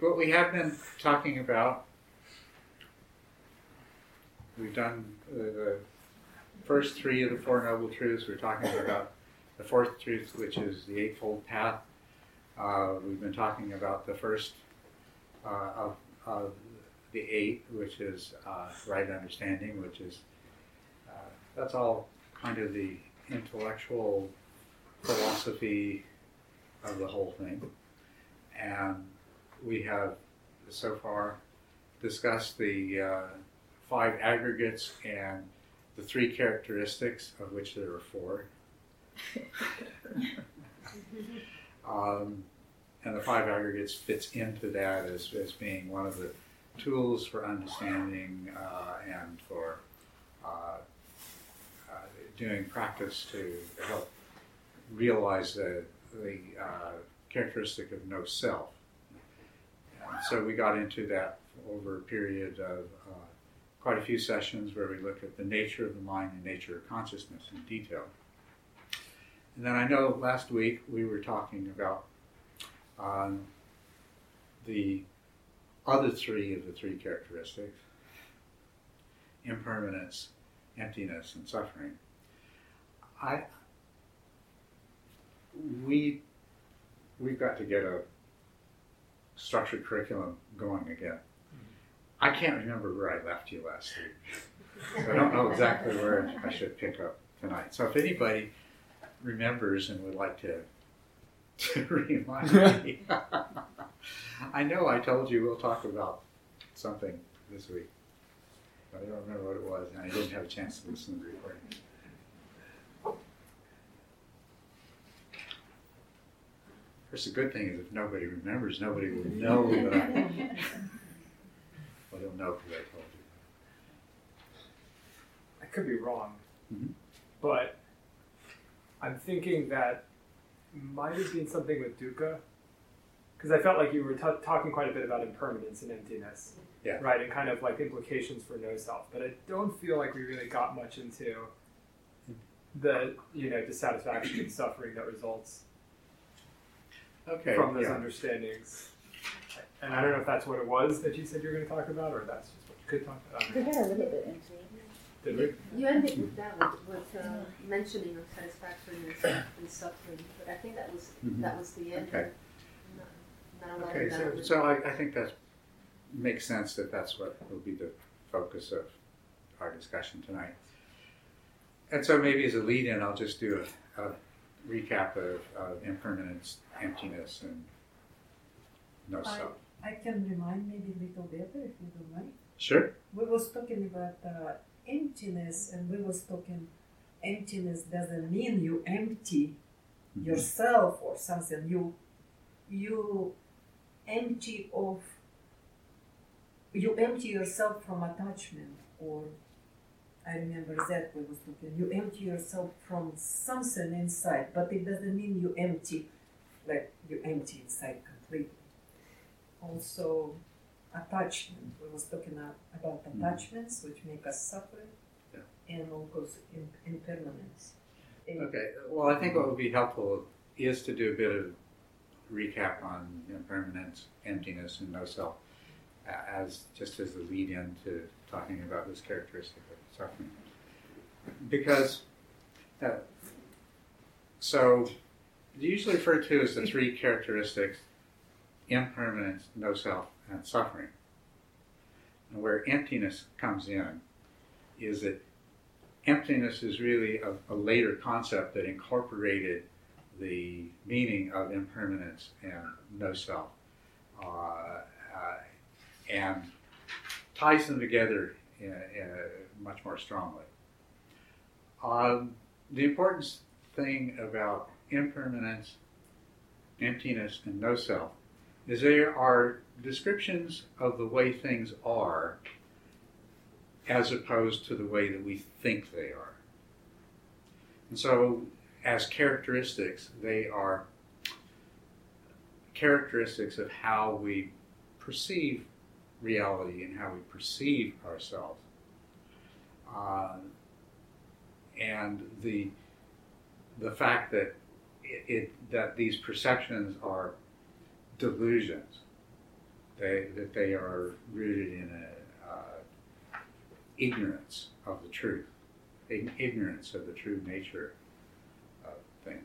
what we have been talking about, we've done uh, the first three of the Four Noble Truths. We're talking about the fourth truth, which is the Eightfold Path. Uh, we've been talking about the first uh, of, of the eight, which is uh, right understanding, which is uh, that's all kind of the intellectual philosophy of the whole thing. And we have so far discussed the uh, five aggregates and the three characteristics, of which there are four. um, and the five aggregates fits into that as, as being one of the tools for understanding uh, and for uh, uh, doing practice to help realize the, the uh, characteristic of no self. So we got into that over a period of uh, quite a few sessions where we looked at the nature of the mind and nature of consciousness in detail. And then I know last week we were talking about um, the other three of the three characteristics impermanence, emptiness, and suffering. I we we've got to get a structured curriculum going again. I can't remember where I left you last week. So I don't know exactly where I should pick up tonight. So if anybody remembers and would like to, to remind me, I know I told you we'll talk about something this week. But I don't remember what it was, and I didn't have a chance to listen to the recording. Of course, the good thing is if nobody remembers, nobody will know that I. well, they'll know because I told you. I could be wrong, Mhm. but I'm thinking that might have been something with dukkha, because I felt like you were t- talking quite a bit about impermanence and emptiness, Yeah. right, and kind of like implications for no self. But I don't feel like we really got much into the you know dissatisfaction and suffering that results Okay. from those yeah. understandings. And I don't know if that's what it was that you said you were going to talk about, or that's just what you could talk about. We had a little bit into it. Did we? You ended with that with, with uh, mentioning of satisfactoriness and suffering, but I think that was Mhm. that was the end. Okay. Not, not Okay, so, so I, I think that makes sense that that's what will be the focus of our discussion tonight. And so maybe as a lead-in, I'll just do a, a recap of, of impermanence, emptiness, and no I- self. I can remind maybe a little better if you don't mind. Sure. We was talking about uh, emptiness, and we was talking emptiness doesn't mean you empty yourself or something. You you empty of you empty yourself from attachment or I remember that we was talking. You empty yourself from something inside, but it doesn't mean you empty like you empty inside completely. Also attachment. We was talking about Mhm. attachments which make us suffer Yeah. and also in, impermanence. Okay. Well, I think what would be helpful is to do a bit of recap on impermanence, emptiness, and no self, as just as a lead-in to talking about this characteristic suffering. Because, uh, so usually referred to as the three characteristics: impermanence, no self, and suffering. And where emptiness comes in is that emptiness is really a, a later concept that incorporated the meaning of impermanence and no self uh, uh, and ties them together in, in much more strongly. Um, the important thing about impermanence, emptiness, and no self is there are descriptions of the way things are as opposed to the way that we think they are. And so, as characteristics, they are characteristics of how we perceive reality and how we perceive ourselves. Uh, and the the fact that it, it that these perceptions are delusions they, that they are rooted in a uh, ignorance of the truth, ig- ignorance of the true nature of things.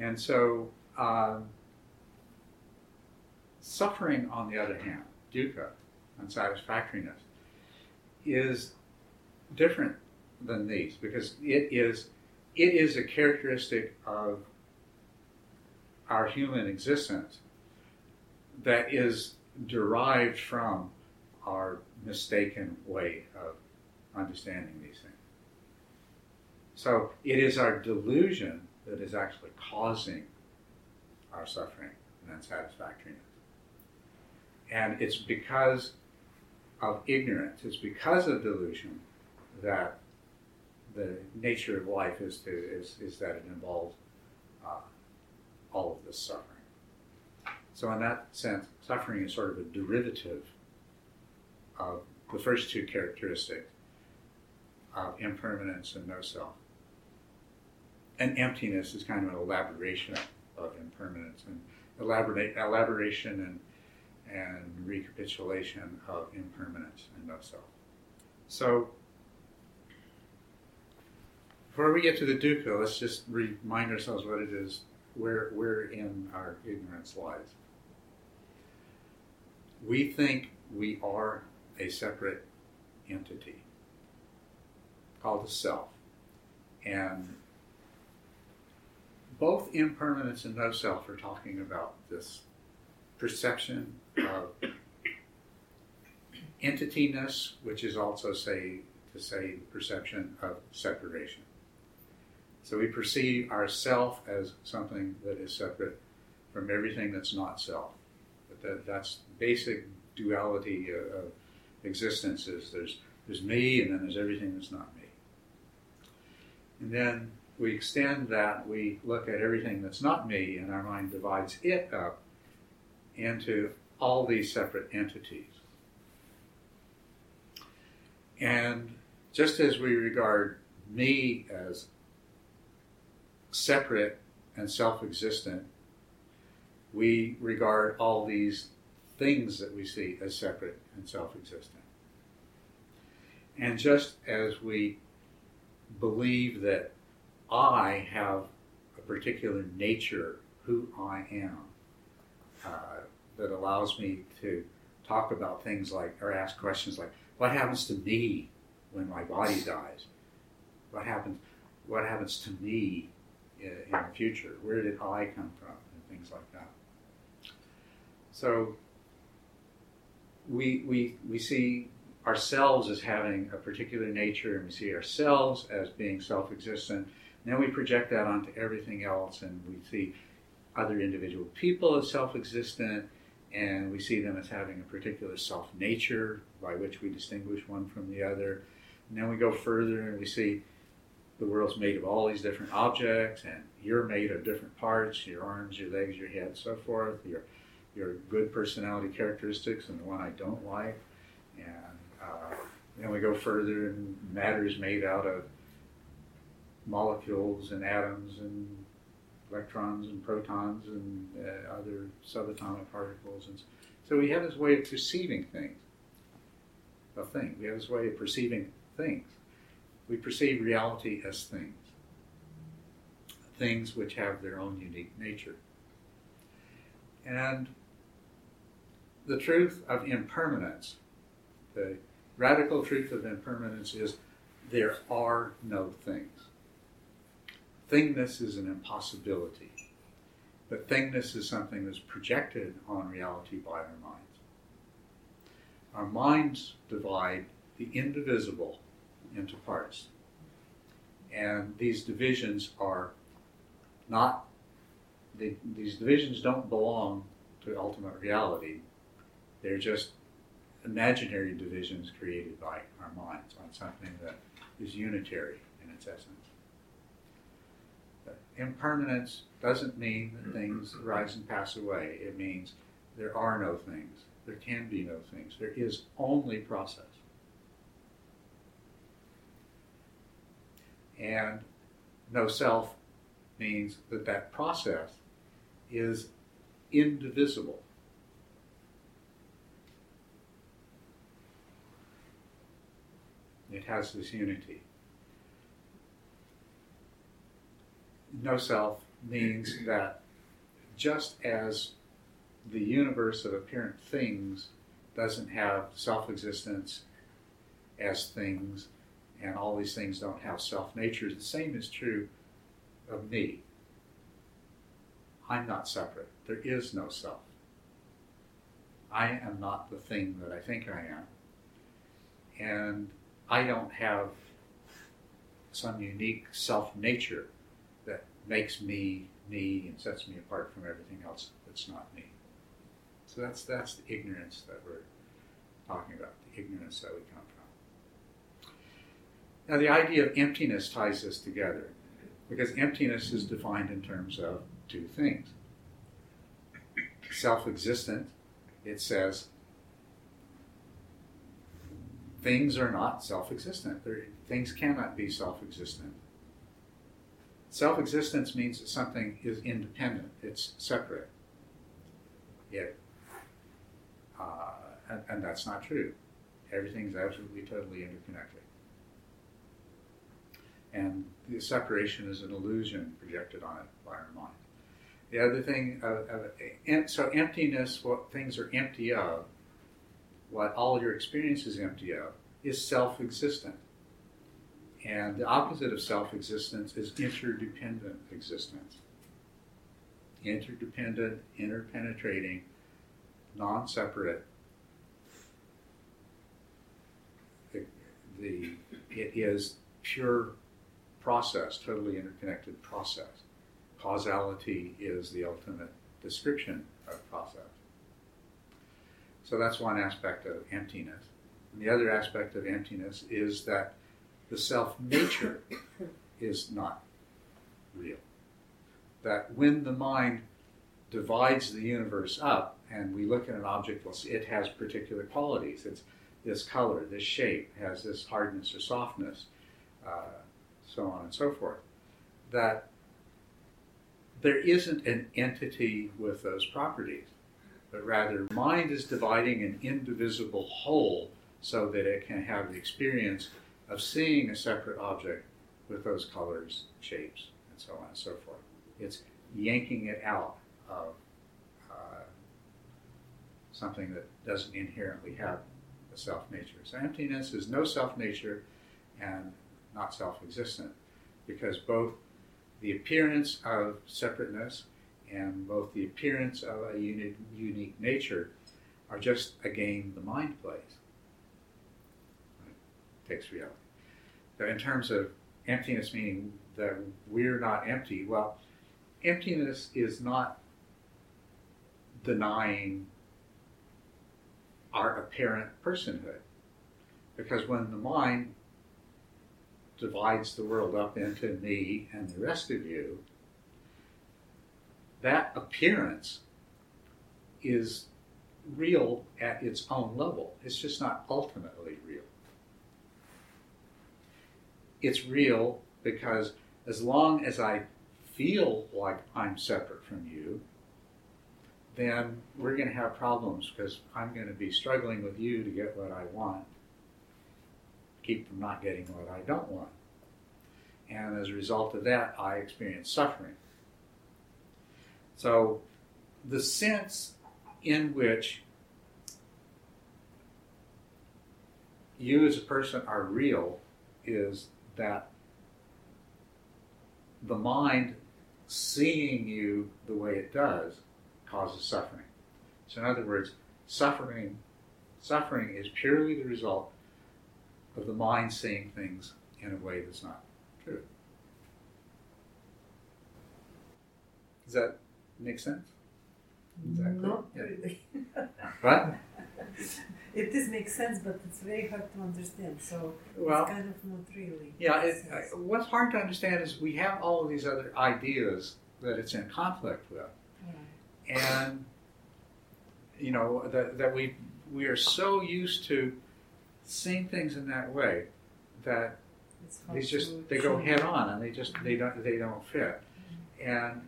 And so, um, suffering, on the other hand, dukkha, unsatisfactoriness, is different than these because it is it is a characteristic of our human existence that is derived from our mistaken way of understanding these things. So it is our delusion that is actually causing our suffering and unsatisfactoriness. And it's because of ignorance, it's because of delusion that the nature of life is to is, is that it involves uh, all of this suffering. So in that sense, suffering is sort of a derivative of the first two characteristics of impermanence and no self. And emptiness is kind of an elaboration of impermanence and elaborate, elaboration and, and recapitulation of impermanence and no self. So before we get to the dukkha, let's just remind ourselves what it is, where, where in our ignorance lies. We think we are a separate entity called the self. And both impermanence and no self are talking about this perception of entityness, which is also say to say perception of separation. So we perceive ourself as something that is separate from everything that's not self. But that, that's basic duality of, of existence is there's, there's me and then there's everything that's not me. And then we extend that, we look at everything that's not me, and our mind divides it up into all these separate entities. And just as we regard me as separate and self existent, we regard all these things that we see as separate and self existent. And just as we believe that I have a particular nature, who I am, uh, that allows me to talk about things like, or ask questions like, what happens to me when my body dies? What happens, what happens to me in the future? Where did I come from? And things like that. So we, we, we see ourselves as having a particular nature and we see ourselves as being self existent. Then we project that onto everything else and we see other individual people as self existent and we see them as having a particular self nature by which we distinguish one from the other. And then we go further and we see the world's made of all these different objects, and you're made of different parts your arms, your legs, your head, so forth, your, your good personality characteristics, and the one I don't like. And uh, then we go further, and matter is made out of molecules and atoms and electrons and protons and uh, other subatomic particles. And so we have this way of perceiving things, a thing. We have this way of perceiving things we perceive reality as things, things which have their own unique nature. And the truth of impermanence, the radical truth of impermanence is there are no things. Thingness is an impossibility, but thingness is something that's projected on reality by our minds. Our minds divide the indivisible into parts. And these divisions are not, they, these divisions don't belong to ultimate reality. They're just imaginary divisions created by our minds on something that is unitary in its essence impermanence doesn't mean that mm-hmm. things rise and pass away. It means there are no things, there can be no things, there is only process. And no self means that that process is indivisible. It has this unity. No self means that just as the universe of apparent things doesn't have self existence as things, and all these things don't have self nature, the same is true of me. I'm not separate. There is no self. I am not the thing that I think I am. And I don't have some unique self nature makes me me and sets me apart from everything else that's not me. So that's that's the ignorance that we're talking about, the ignorance that we come from. Now the idea of emptiness ties this together because emptiness is defined in terms of two things. Self existent, it says things are not self existent. Things cannot be self existent. Self existence means that something is independent, it's separate. It, uh, and, and that's not true. Everything's absolutely, totally interconnected. And the separation is an illusion projected on it by our mind. The other thing, uh, uh, so emptiness, what things are empty of, what all your experience is empty of, is self existent. And the opposite of self existence is interdependent existence. Interdependent, interpenetrating, non separate. The, it is pure process, totally interconnected process. Causality is the ultimate description of process. So that's one aspect of emptiness. And the other aspect of emptiness is that the self nature is not real. That when the mind divides the universe up and we look at an object, it has particular qualities. It's this color, this shape, has this hardness or softness, uh, so on and so forth. That there isn't an entity with those properties, but rather mind is dividing an indivisible whole so that it can have the experience of seeing a separate object with those colors, shapes, and so on and so forth. It's yanking it out of uh, something that doesn't inherently have a self nature. So emptiness is no self nature and not self existent because both the appearance of separateness and both the appearance of a unique, unique nature are just a game the mind plays. Takes reality. So, in terms of emptiness, meaning that we're not empty, well, emptiness is not denying our apparent personhood. Because when the mind divides the world up into me and the rest of you, that appearance is real at its own level. It's just not ultimately real. It's real because as long as I feel like I'm separate from you, then we're going to have problems because I'm going to be struggling with you to get what I want keep from not getting what I don't want. And as a result of that, I experience suffering. So, the sense in which you as a person are real is that the mind seeing you the way it does causes suffering. So, in other words, suffering suffering is purely the result of the mind seeing things in a way that's not true. Does that make sense? Exactly. Not yeah. really. It does make sense, but it's very hard to understand. So well, it's kind of not really. Yeah, it, uh, what's hard to understand is we have all of these other ideas that it's in conflict with, right. and you know that that we we are so used to seeing things in that way that they just they go head on and they just they don't they don't fit mm-hmm. and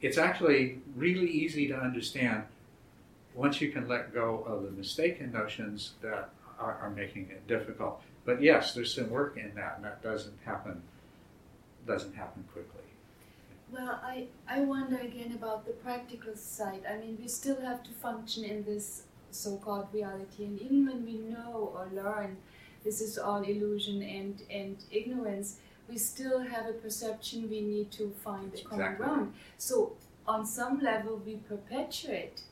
it's actually really easy to understand once you can let go of the mistaken notions that are, are making it difficult But yes, there's some work in that, and that doesn't happen doesn't happen quickly. Well, I, I wonder again about the practical side. I mean, we still have to function in this so called reality, and even when we know or learn this is all illusion and, and ignorance, we still have a perception we need to find a common Exactly. ground. So, on some level, we perpetuate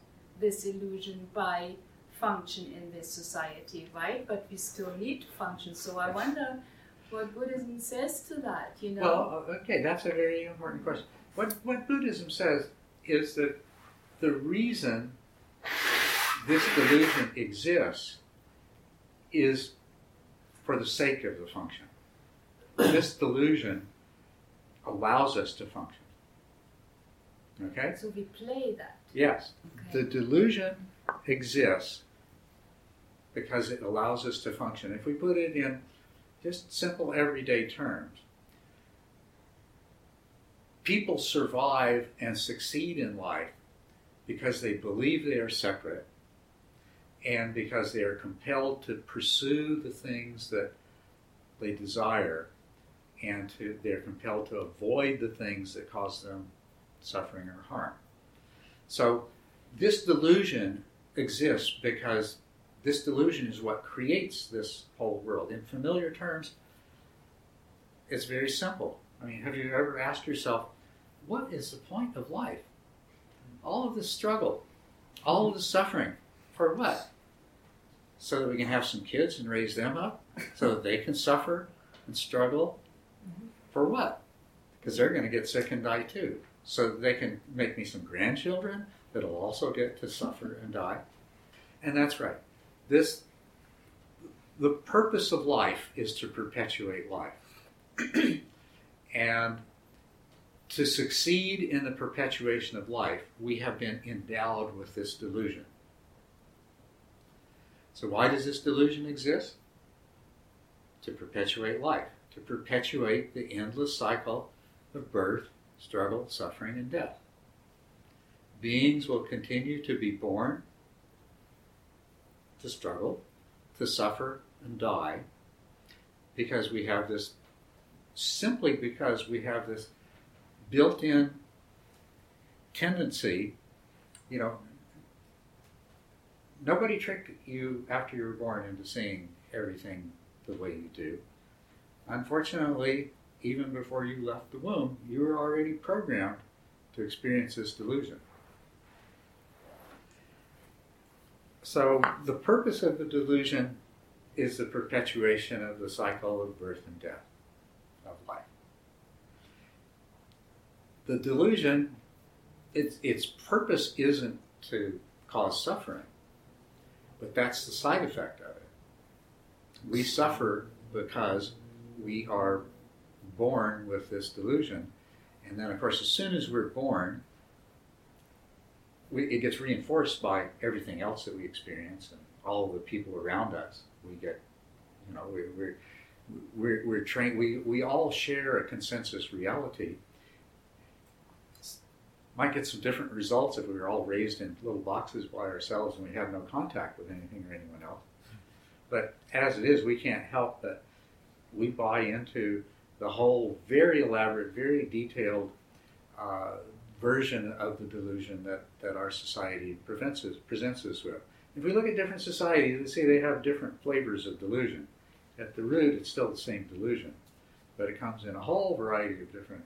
this illusion by function in this society, right? But we still need to function. So, I wonder what Buddhism says to that, you know? Well, uh, okay, that's a very important question. What what Buddhism says is that the reason this delusion exists is for the sake of the function. This delusion allows us to function. Okay? so we play that. Yes. Okay. The delusion exists because it allows us to function. If we put it in just simple everyday terms, people survive and succeed in life because they believe they are separate and because they are compelled to pursue the things that they desire and to, they're compelled to avoid the things that cause them suffering or harm. So this delusion exists because this delusion is what creates this whole world. In familiar terms, it's very simple. I mean, have you ever asked yourself, what is the point of life? All of this struggle, all of the suffering, for what? So that we can have some kids and raise them up? So that they can suffer and struggle? Mm-hmm. For what? Because they're going to get sick and die too. So they can make me some grandchildren that'll also get to suffer and die. And that's right. This the purpose of life is to perpetuate life. and to succeed in the perpetuation of life, we have been endowed with this delusion. So, why does this delusion exist? To perpetuate life, to perpetuate the endless cycle of birth, struggle, suffering, and death. Beings will continue to be born, to struggle, to suffer, and die because we have this, simply because we have this built in tendency, you know, nobody tricked you after you were born into seeing everything the way you do. Unfortunately, even before you left the womb, you were already programmed to experience this delusion. So, the purpose of the delusion is the perpetuation of the cycle of birth and death of life. The delusion, its, its purpose isn't to cause suffering, but that's the side effect of it. We suffer because we are born with this delusion. And then, of course, as soon as we're born, we, it gets reinforced by everything else that we experience and all the people around us. We get, you know, we, we're, we're, we're trained, we, we all share a consensus reality. Might get some different results if we were all raised in little boxes by ourselves and we have no contact with anything or anyone else. But as it is, we can't help but we buy into the whole very elaborate, very detailed uh, version of the delusion that, that our society prevents us, presents us with. If we look at different societies, we see they have different flavors of delusion. At the root, it's still the same delusion, but it comes in a whole variety of different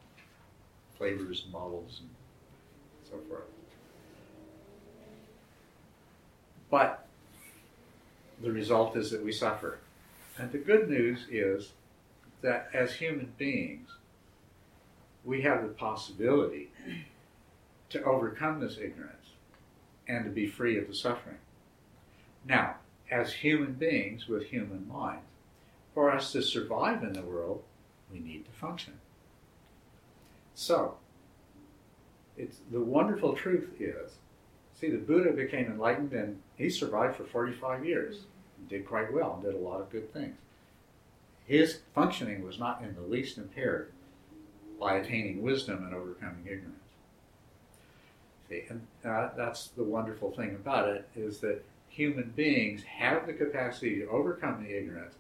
flavors models and so forth. But the result is that we suffer. And the good news is that as human beings, we have the possibility to overcome this ignorance and to be free of the suffering. Now, as human beings with human minds, for us to survive in the world, we need to function. So, it's the wonderful truth is, see, the Buddha became enlightened and he survived for 45 years, did quite well, and did a lot of good things. His functioning was not in the least impaired by attaining wisdom and overcoming ignorance. See, and that's the wonderful thing about it is that human beings have the capacity to overcome the ignorance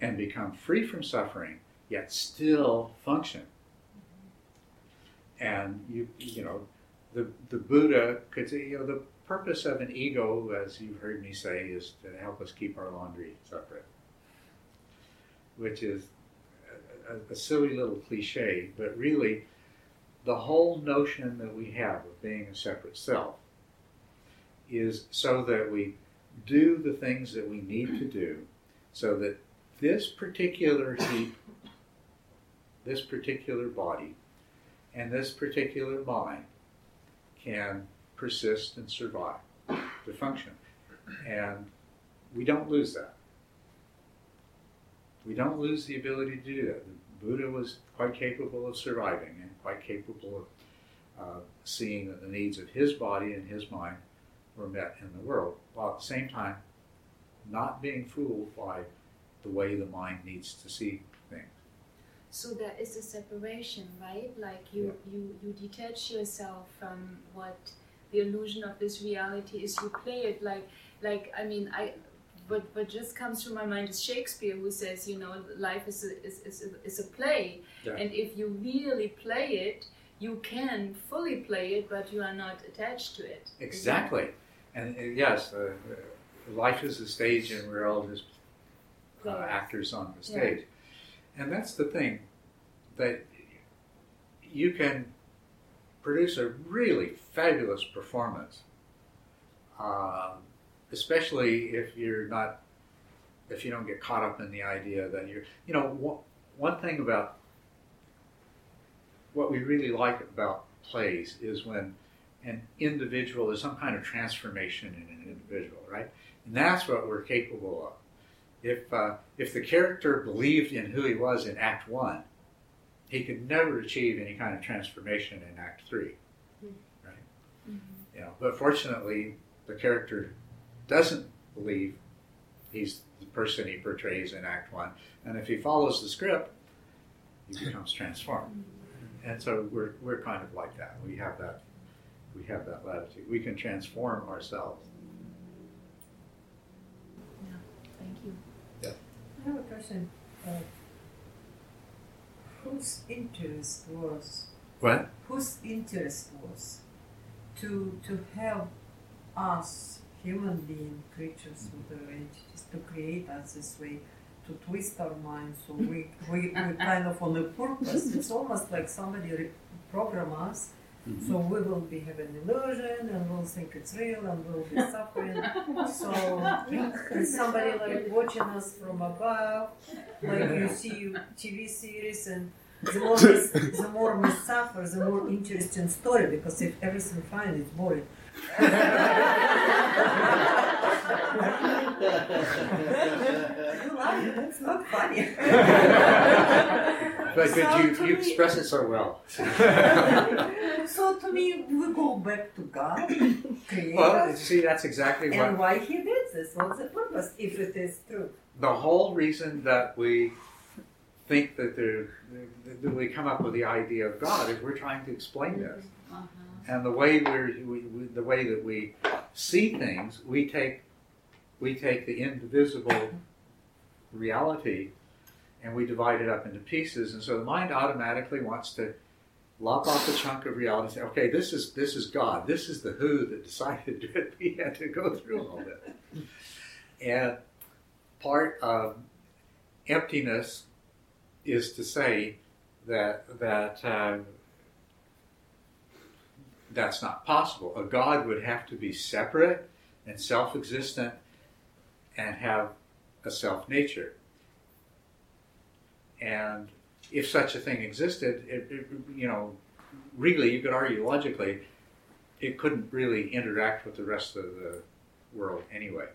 and become free from suffering, yet still function. And you, you know, the, the Buddha could say, you know, the purpose of an ego, as you've heard me say, is to help us keep our laundry separate, which is a, a silly little cliche, but really, the whole notion that we have of being a separate self is so that we do the things that we need to do so that this particular heap, this particular body, and this particular mind can persist and survive to function. And we don't lose that. We don't lose the ability to do that. The Buddha was quite capable of surviving and quite capable of uh, seeing that the needs of his body and his mind were met in the world, while at the same time not being fooled by the way the mind needs to see things. So there is a separation, right? Like you, you, you detach yourself from what the illusion of this reality is. You play it like, like I mean, I. What, what just comes to my mind is Shakespeare, who says, you know, life is a, is, is a, is a play, Yeah. and if you really play it, you can fully play it, but you are not attached to it. Exactly. And uh, yes, uh, uh, life is a stage, and we're all just uh, actors on the Yeah. stage. And that's the thing that you can produce a really fabulous performance, um, especially if you're not, if you don't get caught up in the idea that you're, you know, one, one thing about what we really like about plays is when an individual, there's some kind of transformation in an individual, right? And that's what we're capable of. If, uh, if the character believed in who he was in Act One, he could never achieve any kind of transformation in Act Three, right? Mhm. You know, but fortunately, the character doesn't believe he's the person he portrays in Act One, and if he follows the script, he becomes transformed. And so we're we're kind of like that. We have that we have that latitude. We can transform ourselves. Thank you. I have a question. Uh, whose interest was What? whose interest was to to have us human being creatures with the entities to create us this way to twist our minds. So we we we kind of on a purpose. It's almost like somebody re- program us. Mm-hmm. So we will be having illusion and we'll think it's real and we'll be suffering. So and somebody like watching us from above like you see TV series and the more we, the more we suffer, the more interesting story because if everything fine, it's boring. You laugh, that's not funny. But, So you, you me- express it so well. so to me, we go back to God, Creator, well, see, that's exactly what and why He did this. What's the purpose, if it is true? the whole reason that we think that there, that we come up with the idea of God is we're trying to explain this. Uh-huh. And the way we, we, the way that we see things, we take, we take the indivisible reality and we divide it up into pieces. And so the mind automatically wants to lop off a chunk of reality and say, okay, this is, this is God. This is the who that decided that we had to go through all this. And part of emptiness is to say that, that, uh, that's not possible. A God would have to be separate and self existent and have a self nature. And if such a thing existed, it, it, you know, really, you could argue logically, it couldn't really interact with the rest of the world anyway.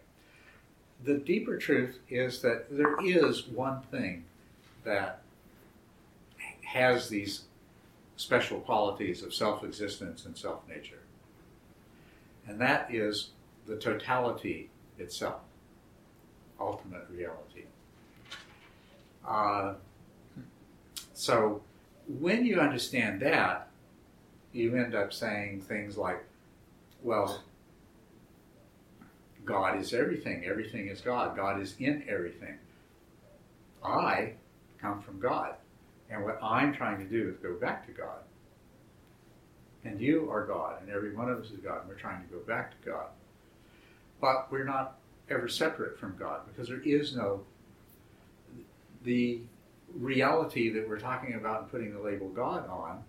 The deeper truth is that there is one thing that has these special qualities of self existence and self nature. And that is the totality itself, ultimate reality. Uh, so when you understand that, you end up saying things like, well, God is everything, everything is God, God is in everything. I come from God. And what I'm trying to do is go back to God. And you are God, and every one of us is God, and we're trying to go back to God. But we're not ever separate from God because there is no the reality that we're talking about and putting the label God on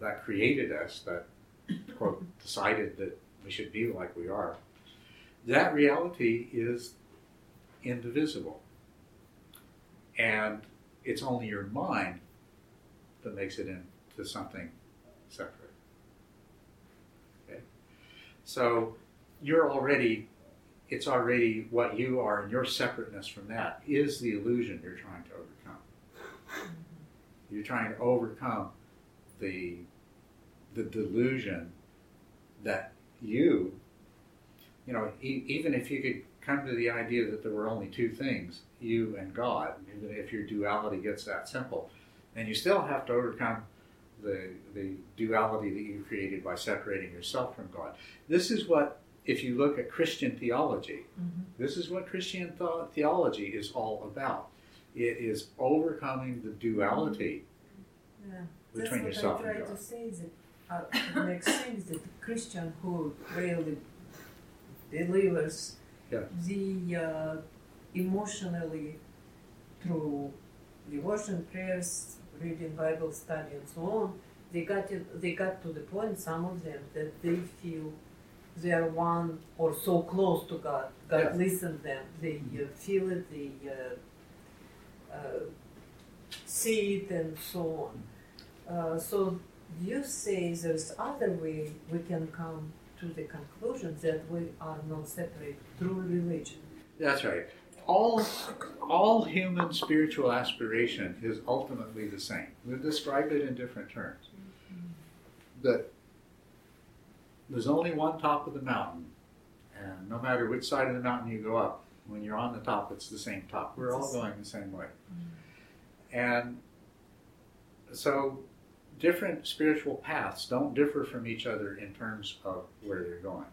that created us, that quote decided that we should be like we are. That reality is indivisible. And it's only your mind that makes it into something separate. Okay? So you're already, it's already what you are, and your separateness from that is the illusion you're trying to overcome. You're trying to overcome the, the delusion that you, you know, e- even if you could come to the idea that there were only two things, you and God, even if your duality gets that simple, then you still have to overcome the, the duality that you created by separating yourself from God. This is what, if you look at Christian theology, Mhm. this is what Christian th- theology is all about. It is overcoming the duality Yeah, that's between what yourself I try and to God. say. That uh, it makes sense that the Christian who really delivers Yeah. the uh, emotionally through devotion, prayers, reading Bible study, and so on. They got it, They got to the point. Some of them that they feel they are one or so close to God. God Yeah. listens them. They uh, feel it. They uh, uh, see it, and so on. Uh, so you say there's other way we can come to the conclusion that we are not separate through religion. That's right. All, all human spiritual aspiration is ultimately the same. We'll describe it in different terms. That there's only one top of the mountain, and no matter which side of the mountain you go up, when you're on the top, it's the same top. We're all going the same way. Mm-hmm. And so, different spiritual paths don't differ from each other in terms of where they're going.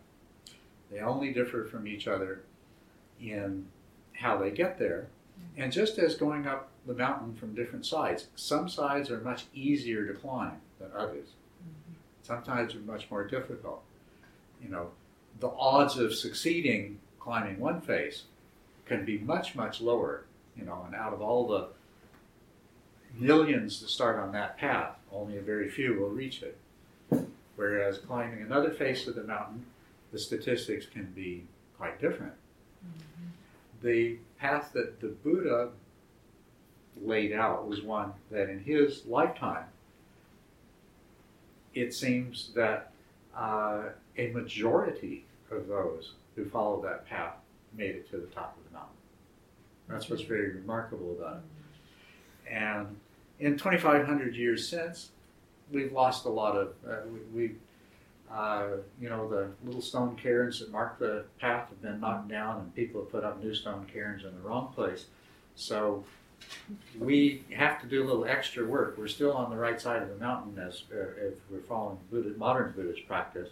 They only differ from each other in how they get there. And just as going up the mountain from different sides, some sides are much easier to climb than others. Mm-hmm. Sometimes are much more difficult. You know, the odds of succeeding climbing one face can be much, much lower. You know, and out of all the millions that start on that path, only a very few will reach it. Whereas climbing another face of the mountain, the statistics can be quite different. Mm-hmm. The path that the Buddha laid out was one that in his lifetime, it seems that uh, a majority of those who followed that path made it to the top of the mountain. That's what's very remarkable about it. And in 2,500 years since, we've lost a lot of, uh, we, uh, you know, the little stone cairns that mark the path have been knocked down, and people have put up new stone cairns in the wrong place. So we have to do a little extra work. We're still on the right side of the mountain as uh, if we're following Buddha, modern Buddhist practice,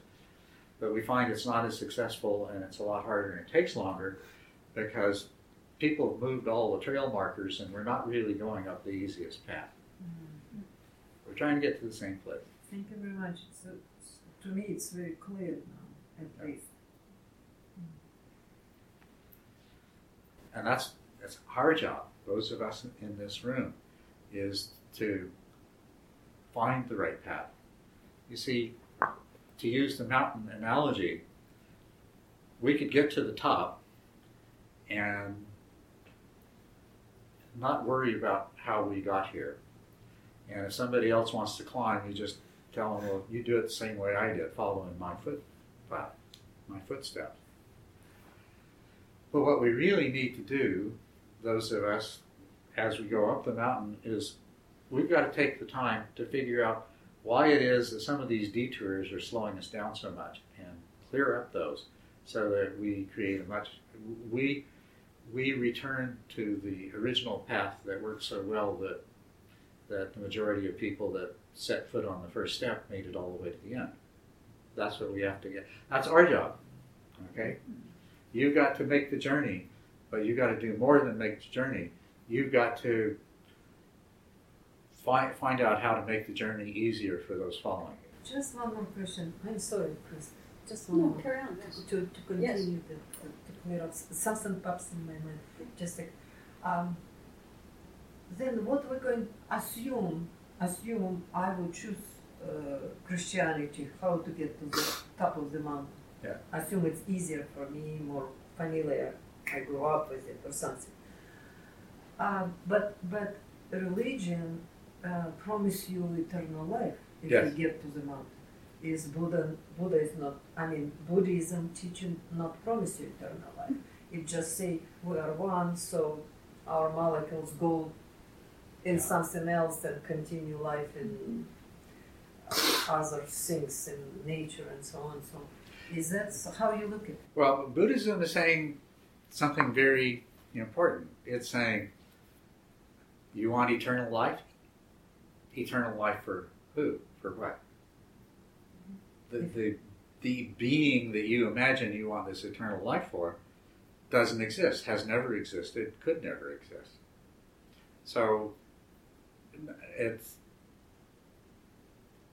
but we find it's not as successful and it's a lot harder and it takes longer because people have moved all the trail markers and we're not really going up the easiest path. We're trying to get to the same place. Thank you very much. So, to me, it's very clear now, at least. and that's that's our job. Those of us in this room is to find the right path. You see, to use the mountain analogy, we could get to the top and not worry about how we got here. And if somebody else wants to climb, you just tell them, "Well, you do it the same way I did, following my foot, my footsteps." But what we really need to do, those of us, as we go up the mountain, is we've got to take the time to figure out why it is that some of these detours are slowing us down so much and clear up those so that we create a much, we, we return to the original path that worked so well that, that the majority of people that set foot on the first step made it all the way to the end. That's what we have to get. That's our job. Okay? You've got to make the journey, but you've got to do more than make the journey. you've got to find find out how to make the journey easier for those following you. Just one more question. I'm sorry, Chris. Just one No, more. carry on. Yes. To, to continue Yes. the, the, to clear up something pops in my mind. Just like, um, then what we're going to assume assume I will choose uh, Christianity how to get to the top of the mountain. Yeah. Assume it's easier for me, more familiar. I grew up with it or something. Um, but but religion uh, promise you eternal life if Yes. you get to the mountain. Is Buddha Buddha is not I mean Buddhism teaching not promise you eternal life. It just say we are one so our molecules go in Yeah. something else and continue life in uh, other things in nature and so on. and So on. is that how you look at it? Well, Buddhism is saying something very important. It's saying you want eternal life. Eternal life for who? For what? The the the being that you imagine you want this eternal life for doesn't exist. Has never existed. Could never exist. So it's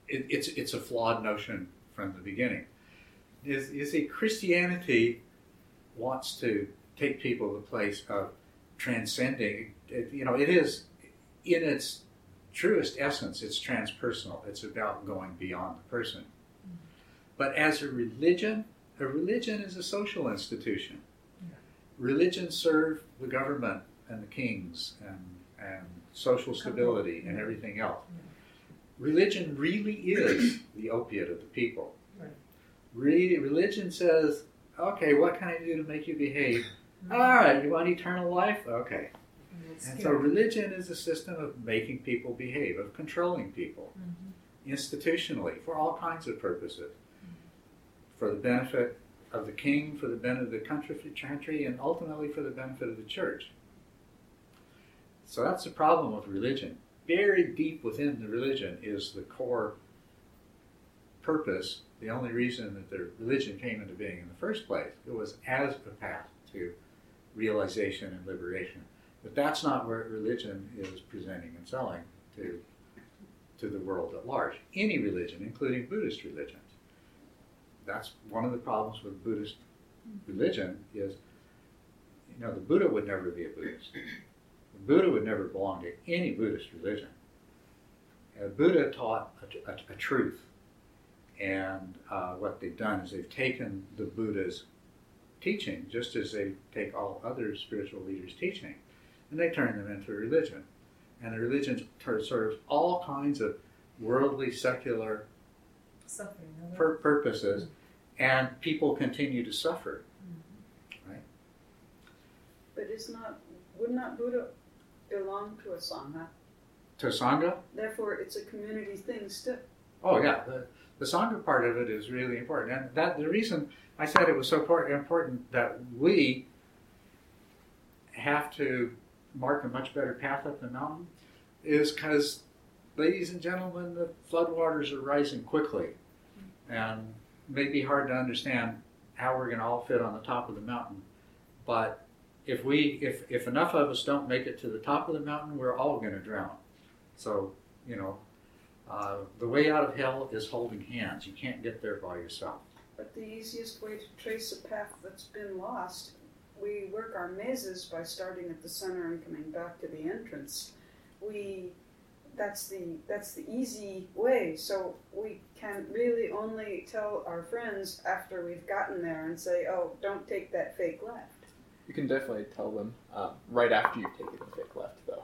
it, it's it's a flawed notion from the beginning. Is you see Christianity wants to take people to the place of transcending. It, you know, it is in its truest essence, it's transpersonal. It's about going beyond the person. But as a religion, a religion is a social institution. Religions serve the government and the kings and, and social stability and everything else. Religion really is the opiate of the people. Re- religion says, okay, what can I do to make you behave? All right, you want eternal life? Okay. It's And so religion is a system of making people behave, of controlling people Mhm. institutionally for all kinds of purposes. For the benefit of the king, for the benefit of the country, country, and ultimately for the benefit of the church. So that's the problem with religion. Buried deep within the religion is the core purpose, the only reason that the religion came into being in the first place. It was as a path to realization and liberation. But that's not what religion is presenting and selling to, to the world at large. Any religion, including Buddhist religions. That's one of the problems with Buddhist religion is, you know, the Buddha would never be a Buddhist. The Buddha would never belong to any Buddhist religion. Uh, Buddha taught a, a- a truth. And uh, what they've done is they've taken the Buddha's teaching, just as they take all other spiritual leaders' teaching, and they turn them into a religion. And the religion ter- serves all kinds of worldly, secular Suffering. no? pur- purposes, and people continue to suffer. Right. But it's not, would not Buddha belong to a Sangha? To a Sangha, Therefore, it's a community thing still. oh yeah, the, the Sangha part of it is really important. And that the reason I said it was so important that we have to mark a much better path up the mountain is because, ladies and gentlemen, the floodwaters are rising quickly. And it may be hard to understand how we're going to all fit on the top of the mountain. But if we, if, if enough of us don't make it to the top of the mountain, we're all going to drown. So, you know, uh, the way out of hell is holding hands. You can't get there by yourself. But the easiest way to trace a path that's been lost, we work our mazes by starting at the center and coming back to the entrance. We that's the that's the easy way. So we can really only tell our friends after we've gotten there and say, "Oh, don't take that fake left." You can definitely tell them um, right after you've taken a fake left, though.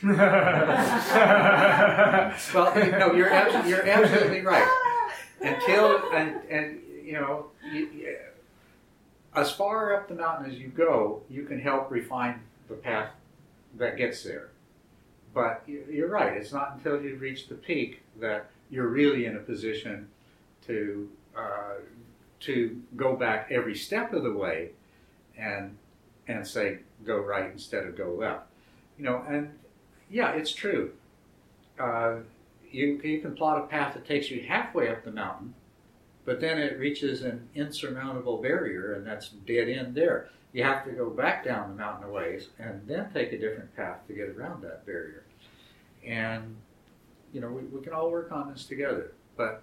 Well, no, you're absolutely, you're absolutely right. Until and and you know, you, you- as far up the mountain as you go, you can help refine the path that gets there. But you- you're right. It's not until you reach the peak that you're really in a position to uh, to go back every step of the way and and say go right instead of go left. You know, and yeah, it's true. Uh, you, you can plot a path that takes you halfway up the mountain, but then it reaches an insurmountable barrier, and that's dead end there. You have to go back down the mountain a ways and then take a different path to get around that barrier. And, you know, we, we can all work on this together. But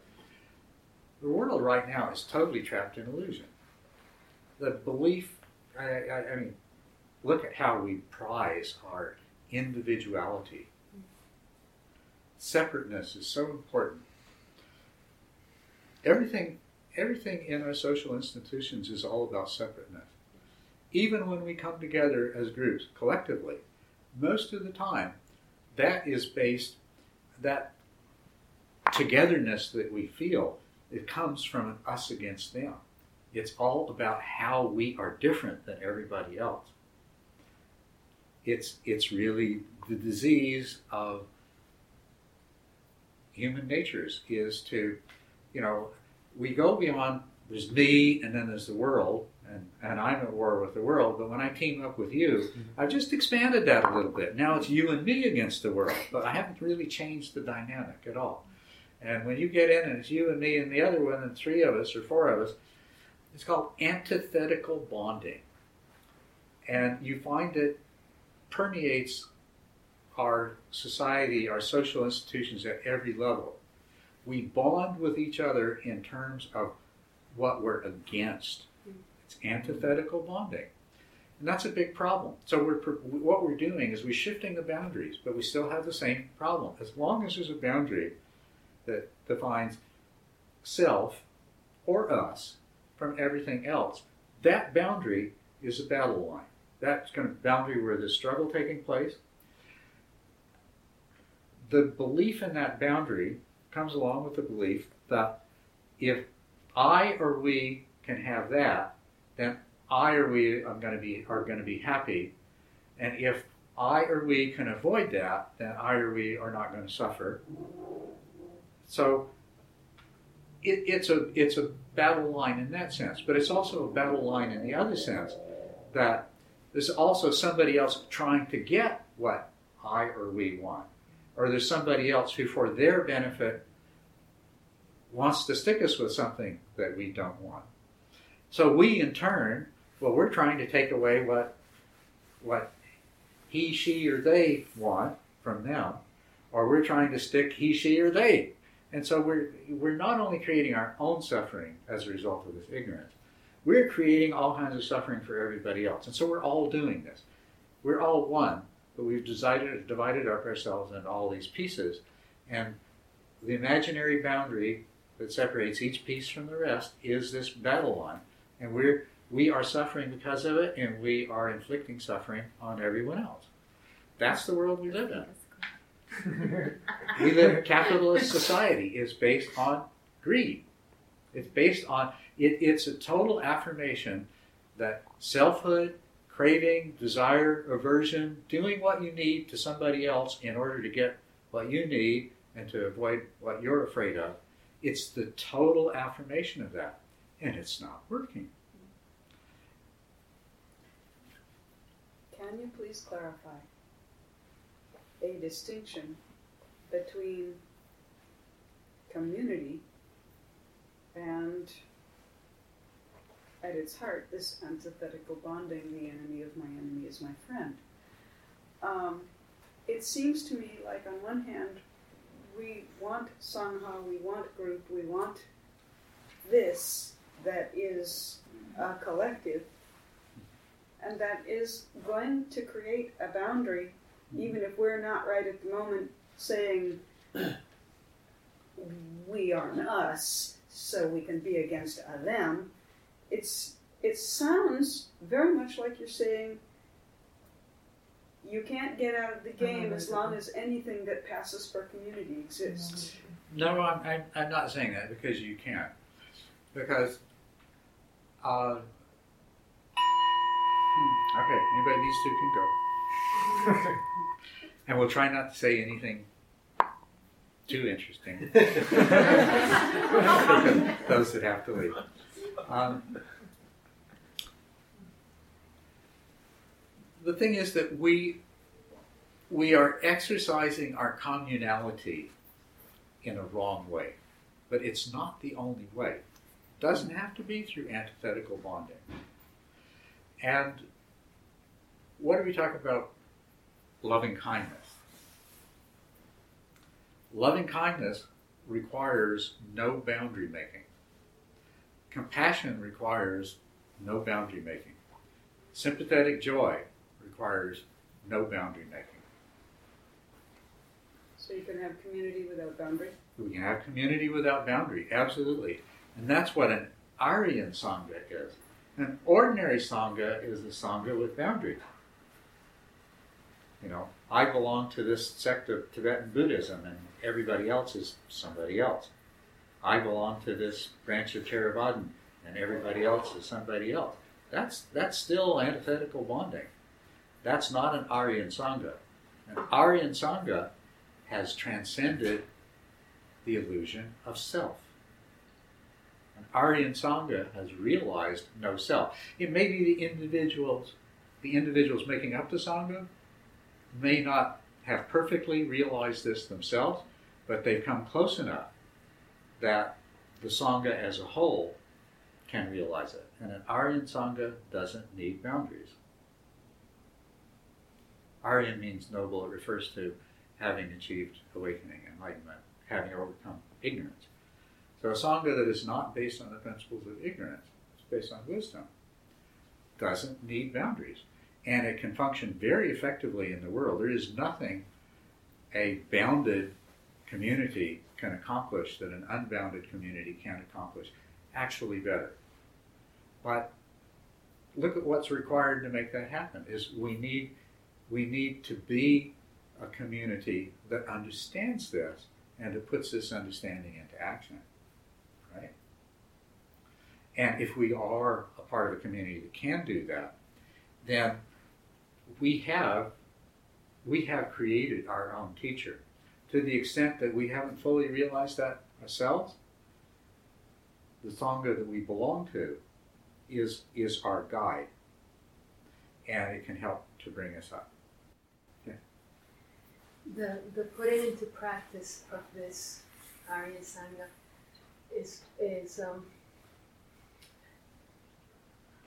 the world right now is totally trapped in illusion. The belief, I, I, I mean, look at how we prize our individuality. Separateness is so important. Everything, everything in our social institutions is all about separateness. Even when we come together as groups collectively, most of the time, that is based, that togetherness that we feel, it comes from an us against them. It's all about how we are different than everybody else. It's, it's really the disease of human natures is to, you know, we go beyond there's me and then there's the world, and, and I'm at war with the world. But when I team up with you, mm-hmm. I've just expanded that a little bit. Now it's you and me against the world, but I haven't really changed the dynamic at all. And when you get in and it's you and me and the other one and three of us or four of us, it's called antithetical bonding. And you find it permeates our society, our social institutions at every level. We bond with each other in terms of what we're against. It's antithetical bonding. And that's a big problem. So we're, what we're doing is we're shifting the boundaries, but we still have the same problem. As long as there's a boundary that defines self or us from everything else, that boundary is a battle line. That's kind of boundary where there's struggle taking place. The belief in that boundary comes along with the belief that if I or we can have that, then I or we are going to be are going to be happy, and if I or we can avoid that, then I or we are not going to suffer. So it, it's a it's a battle line in that sense, but it's also a battle line in the other sense that there's also somebody else trying to get what I or we want, or there's somebody else who, for their benefit, wants to stick us with something that we don't want. So we, in turn, well, we're trying to take away what what he, she, or they want from them, or we're trying to stick he, she, or they. And so we're we're not only creating our own suffering as a result of this ignorance, we're creating all kinds of suffering for everybody else. And so we're all doing this. We're all one, but we've decided divided up ourselves into all these pieces, and the imaginary boundary that separates each piece from the rest is this battle line. And we're we are suffering because of it, and we are inflicting suffering on everyone else. That's the world we live in. We live capitalist society. is based on greed. It's based on it, it's a total affirmation that selfhood, craving, desire, aversion, doing what you need to somebody else in order to get what you need and to avoid what you're afraid of it's the total affirmation of that, and it's not working. Can you please clarify a distinction between community and, at its heart, this antithetical bonding the enemy of my enemy is my friend? Um, it seems to me like, on one hand, we want Sangha, we want group, we want this that is a collective and that is going to create a boundary, even if we're not right at the moment saying we are an us, so we can be against a them. It's it sounds very much like you're saying you can't get out of the game as long as anything that passes for community exists. No, I'm, I'm, I'm not saying that because you can't. Because, uh, hmm, okay, anybody these two can go. and we'll try not to say anything too interesting. Those that have to leave. Um, the thing is that we we are exercising our communality in a wrong way, but it's not the only way. It Doesn't have to be through antithetical bonding. And what are we talking about? Loving kindness. Loving kindness requires no boundary making. Compassion requires no boundary making. Sympathetic joy requires no boundary making. So you can have community without boundary. We can have community without boundary, absolutely. And that's what an Aryan Sangha is. An ordinary Sangha is a Sangha with boundaries. You know, I belong to this sect of Tibetan Buddhism, and everybody else is somebody else. I belong to this branch of Theravadan, and everybody else is somebody else. That's, that's still antithetical bonding. That's not an Aryan Sangha. An Aryan Sangha has transcended the illusion of self. An Aryan Sangha has realized no self. It may be the individuals, the individuals making up the Sangha may not have perfectly realized this themselves, but they've come close enough that the Sangha as a whole can realize it. And an Aryan Sangha doesn't need boundaries. Aryan means noble, it refers to having achieved awakening, enlightenment, having overcome ignorance. So a Sangha that is not based on the principles of ignorance, it's based on wisdom, doesn't need boundaries. And it can function very effectively in the world. There is nothing a bounded community can accomplish that an unbounded community can't accomplish, actually better. But look at what's required to make that happen is we need we need to be a community that understands this and that puts this understanding into action. Right? And if we are a part of a community that can do that, then we have we have created our own teacher. To the extent that we haven't fully realized that ourselves, the Sangha that we belong to is is our guide. And it can help to bring us up. The, the putting into practice of this Arya Sangha is, is um,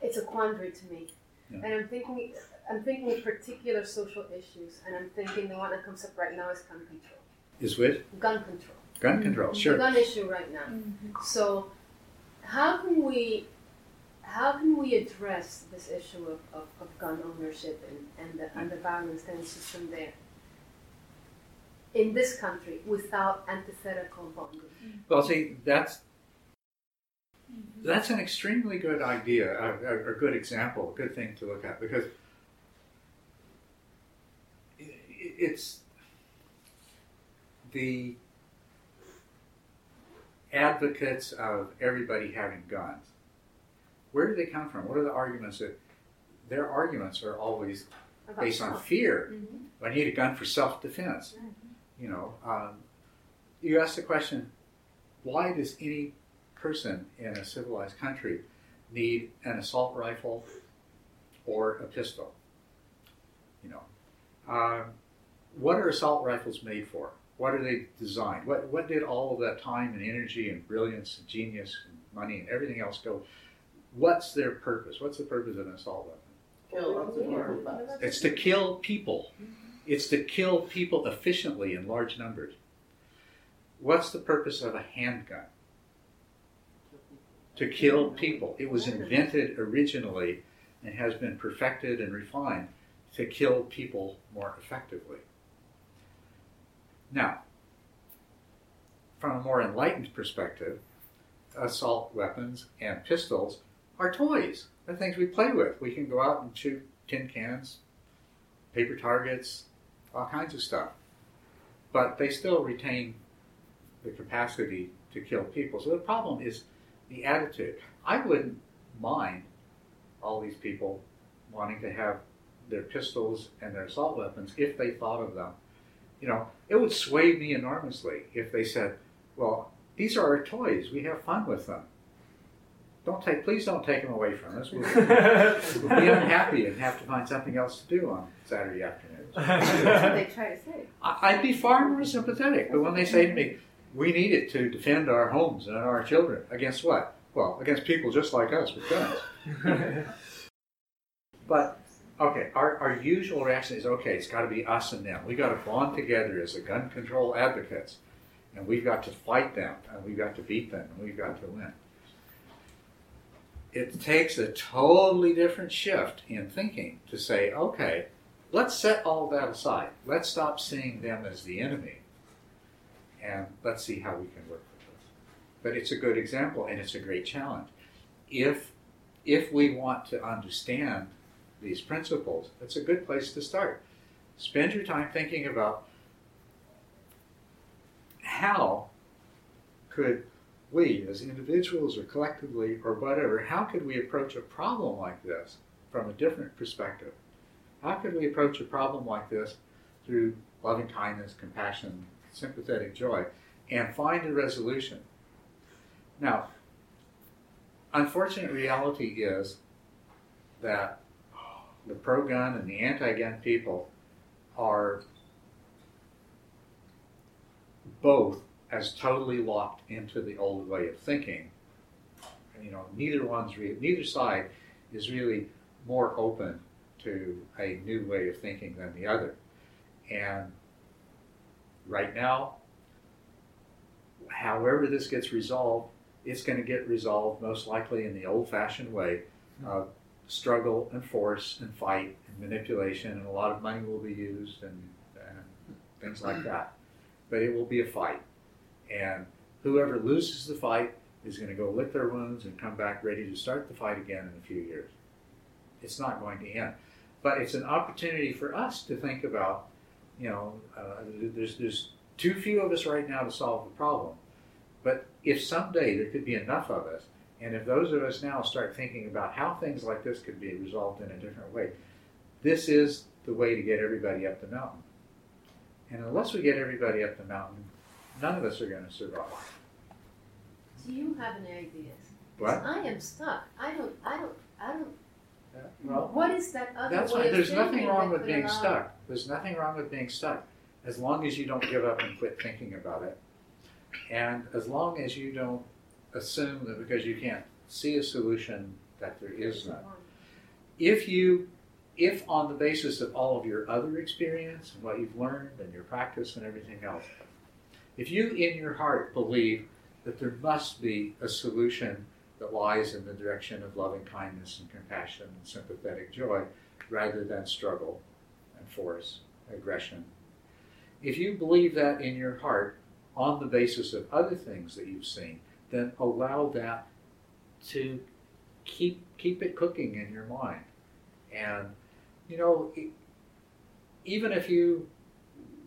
it's a quandary to me. Yeah. And I'm thinking, I'm thinking of particular social issues, and I'm thinking the one that comes up right now is gun control. Is with Gun control. gun control, The sure. gun issue right now. Mm-hmm. So, how can we, how can we address this issue of, of, of gun ownership and, and, the, and the violence that ensues from there in this country without antithetical bonding? Mm-hmm. Well, see, that's mm-hmm. that's an extremely good idea, a, a, a good example, a good thing to look at because i- i- it's the advocates of everybody having guns. Where do they come from? What are the arguments that their arguments are always based on fear. Mhm. I need a gun for self-defense. You know, um, you ask the question, why does any person in a civilized country need an assault rifle or a pistol? You know, um, what are assault rifles made for? What are they designed? What what did all of that time and energy and brilliance and genius and money and everything else go? What's their purpose? What's the purpose of an assault weapon? Kill lots of people. It's to kill people. It's to kill people efficiently in large numbers. What's the purpose of a handgun? To kill people. It was invented originally and has been perfected and refined to kill people more effectively. Now, from a more enlightened perspective, assault weapons and pistols are toys. They're things we play with. We can go out and shoot tin cans, paper targets, all kinds of stuff. But they still retain the capacity to kill people. So the problem is the attitude. I wouldn't mind all these people wanting to have their pistols and their assault weapons if they thought of them. You know, it would sway me enormously if they said, well, these are our toys. We have fun with them. Don't take, please don't take them away from us. We'll, we'll be unhappy and have to find something else to do on Saturday afternoons. That's what they try to say. I- I'd be far more sympathetic. But when they say to me, we need it to defend our homes and our children against what? Well, against people just like us with guns. But okay, our, our usual reaction is okay, it's got to be us and them. We've got to bond together as the gun control advocates, and we've got to fight them, and we've got to beat them, and we've got to win. It takes a totally different shift in thinking to say, okay, let's set all that aside. Let's stop seeing them as the enemy, and let's see how we can work with this. But it's a good example, and it's a great challenge. If if we want to understand these principles, it's a good place to start. Spend your time thinking about how could we, as individuals or collectively or whatever, how could we approach a problem like this from a different perspective? How could we approach a problem like this through loving kindness, compassion, sympathetic joy, and find a resolution? Now, unfortunate reality is that the pro gun and the anti gun people are both as totally locked into the old way of thinking. You know, neither one's re- neither side is really more open to a new way of thinking than the other. And right now, however this gets resolved, it's going to get resolved most likely in the old fashioned way hmm. of struggle and force and fight and manipulation, and a lot of money will be used and, and things like that. But it will be a fight. And whoever loses the fight is going to go lick their wounds and come back ready to start the fight again in a few years. It's not going to end. But it's an opportunity for us to think about, you know, uh, there's, there's too few of us right now to solve the problem. But if someday there could be enough of us and if those of us now start thinking about how things like this could be resolved in a different way, this is the way to get everybody up the mountain. And unless we get everybody up the mountain, none of us are going to survive. Do you have any ideas? What? I am stuck. I don't. I don't. I don't. Uh, well, What is that other that's way of There's nothing wrong with being allow- stuck. There's nothing wrong with being stuck, as long as you don't give up and quit thinking about it, and as long as you don't assume that because you can't see a solution that there is none. if you if on the basis of all of your other experience and what you've learned and your practice and everything else if you in your heart believe that there must be a solution that lies in the direction of loving kindness and compassion and sympathetic joy rather than struggle and force aggression if you believe that in your heart on the basis of other things that you've seen then allow that to keep keep it cooking in your mind. And you know even if you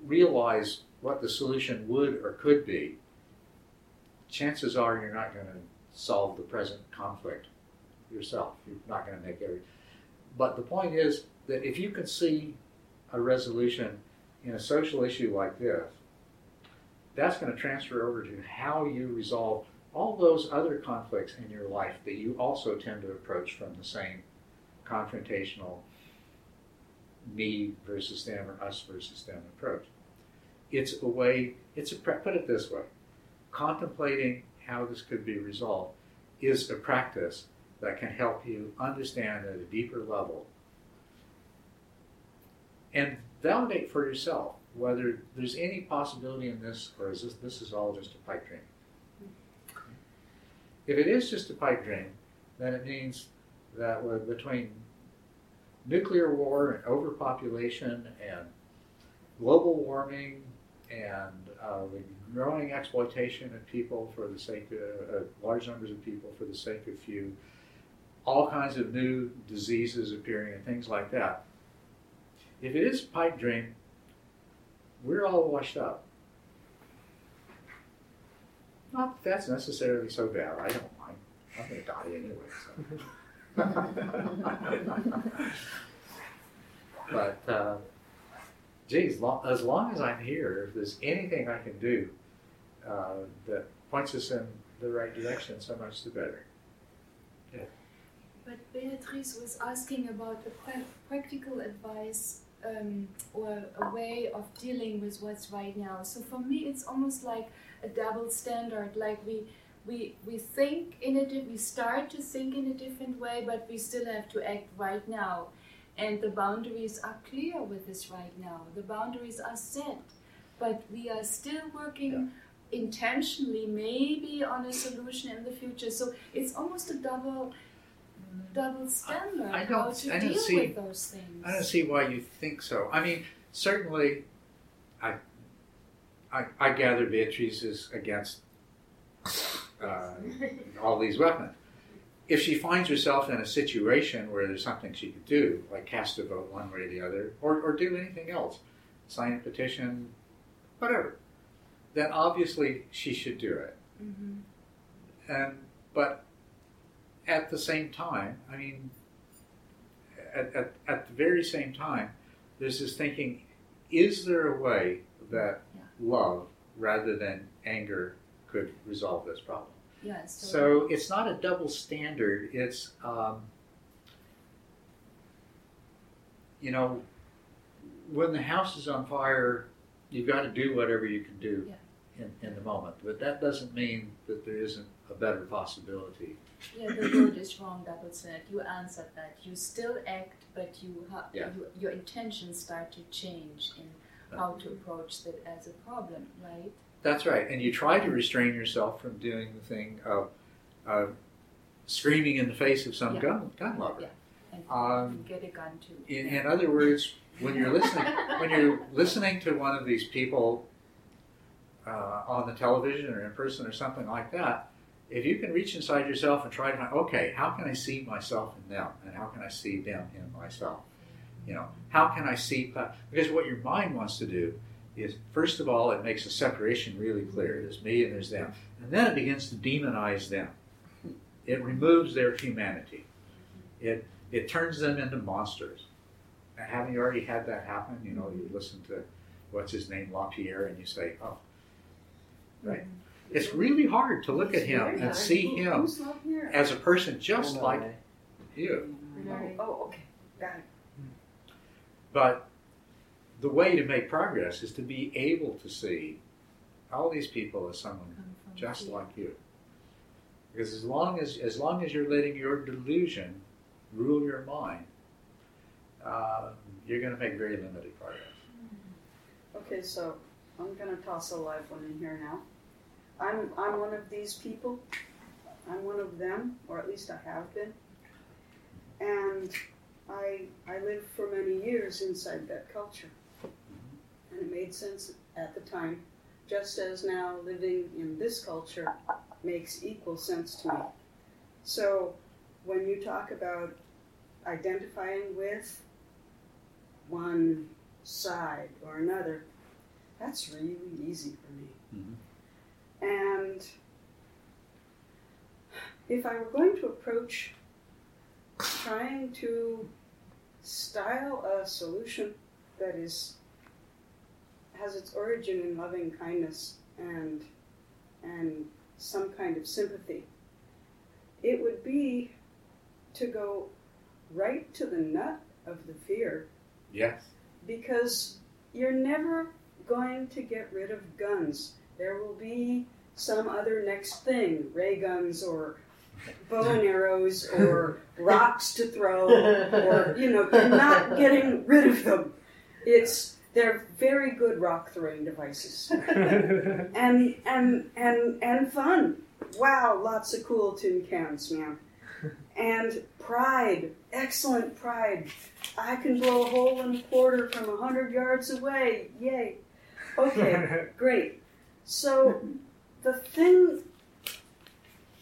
realize what the solution would or could be chances are you're not going to solve the present conflict yourself. You're not going to make every but the point is that if you can see a resolution in a social issue like this that's going to transfer over to how you resolve all those other conflicts in your life that you also tend to approach from the same confrontational me versus them or us versus them approach. It's a way, it's a, put it this way, contemplating how this could be resolved is a practice that can help you understand at a deeper level and validate for yourself whether there's any possibility in this or is this, this is all just a pipe dream. If it is just a pipe dream, then it means that between nuclear war and overpopulation and global warming and uh, the growing exploitation of people for the sake of uh, large numbers of people for the sake of few, all kinds of new diseases appearing and things like that. If it is pipe dream, we're all washed up. Not that that's necessarily so bad. I don't mind. I'm going to die anyway. So. but, uh, geez, lo- as long as I'm here, if there's anything I can do uh, that points us in the right direction, so much the better. But Beatrice was asking about a pra- practical advice um, or a way of dealing with what's right now. So for me, it's almost like a double standard. Like we we we think in a di- we start to think in a different way, but we still have to act right now, and the boundaries are clear with this right now. The boundaries are set, but we are still working intentionally, maybe on a solution in the future. So it's almost a double double standard I how don't- to I don't deal see- with those things. I don't see why you think so. I mean, certainly, I, I, I gather Beatrice is against uh, all these weapons. If she finds herself in a situation where there's something she could do, like cast a vote one way or the other, or, or do anything else, sign a petition, whatever, then obviously she should do it. Mhm. And but at the same time, I mean, at, at, at the very same time, there's this thinking: is there a way that. Love, rather than anger, could resolve this problem? Yes. So it's not a double standard. It's um, you know, when the house is on fire, you've got to do whatever you can do Yeah. in, in the moment. But that doesn't mean that there isn't a better possibility. Yeah, the word is wrong, double standard. You answered that. You still act, but you, ha- Yeah. you your intentions start to change in how to approach that as a problem, right? That's right. And you try to restrain yourself from doing the thing of uh, screaming in the face of some Yeah. gun gun lover. Yeah. And Um, get a gun too. In, in other words, when you're listening, when you're listening to one of these people uh, on the television or in person or something like that, if you can reach inside yourself and try to find, okay, how can I see myself in them, and how can I see them in myself? You know, how can I see? Because what your mind wants to do is, first of all, it makes a separation really clear. There's me and there's them, and then it begins to demonize them. It removes their humanity. It it turns them into monsters. And haven't you already had that happen? You know, you listen to what's his name, LaPierre, and you say, oh, right. It's really hard to look at him and see him Who's not here? as a person just like you. Oh, oh, okay. Got it. But the way to make progress is to be able to see all these people as someone just like you. Because as long as as long as you're letting your delusion rule your mind, uh, you're going to make very limited progress. Okay, so I'm gonna toss a live one in here now. I'm I'm one of these people. I'm one of them, or at least I have been. And I I lived for many years inside that culture. And it made sense at the time, just as now living in this culture makes equal sense to me. So when you talk about identifying with one side or another, that's really easy for me. Mhm. And if I were going to approach trying to style a solution that is has its origin in loving kindness and and some kind of sympathy, it would be to go right to the nut of the fear Yes. because you're never going to get rid of guns. There will be some other next thing ray guns or bow and arrows or rocks to throw or you know you're not getting rid of them. It's they're very good rock throwing devices. And and and and fun. Wow lots of cool tin cans man. And pride excellent pride. I can blow a hole in a quarter from a hundred yards away. Yay. Okay great. So the thing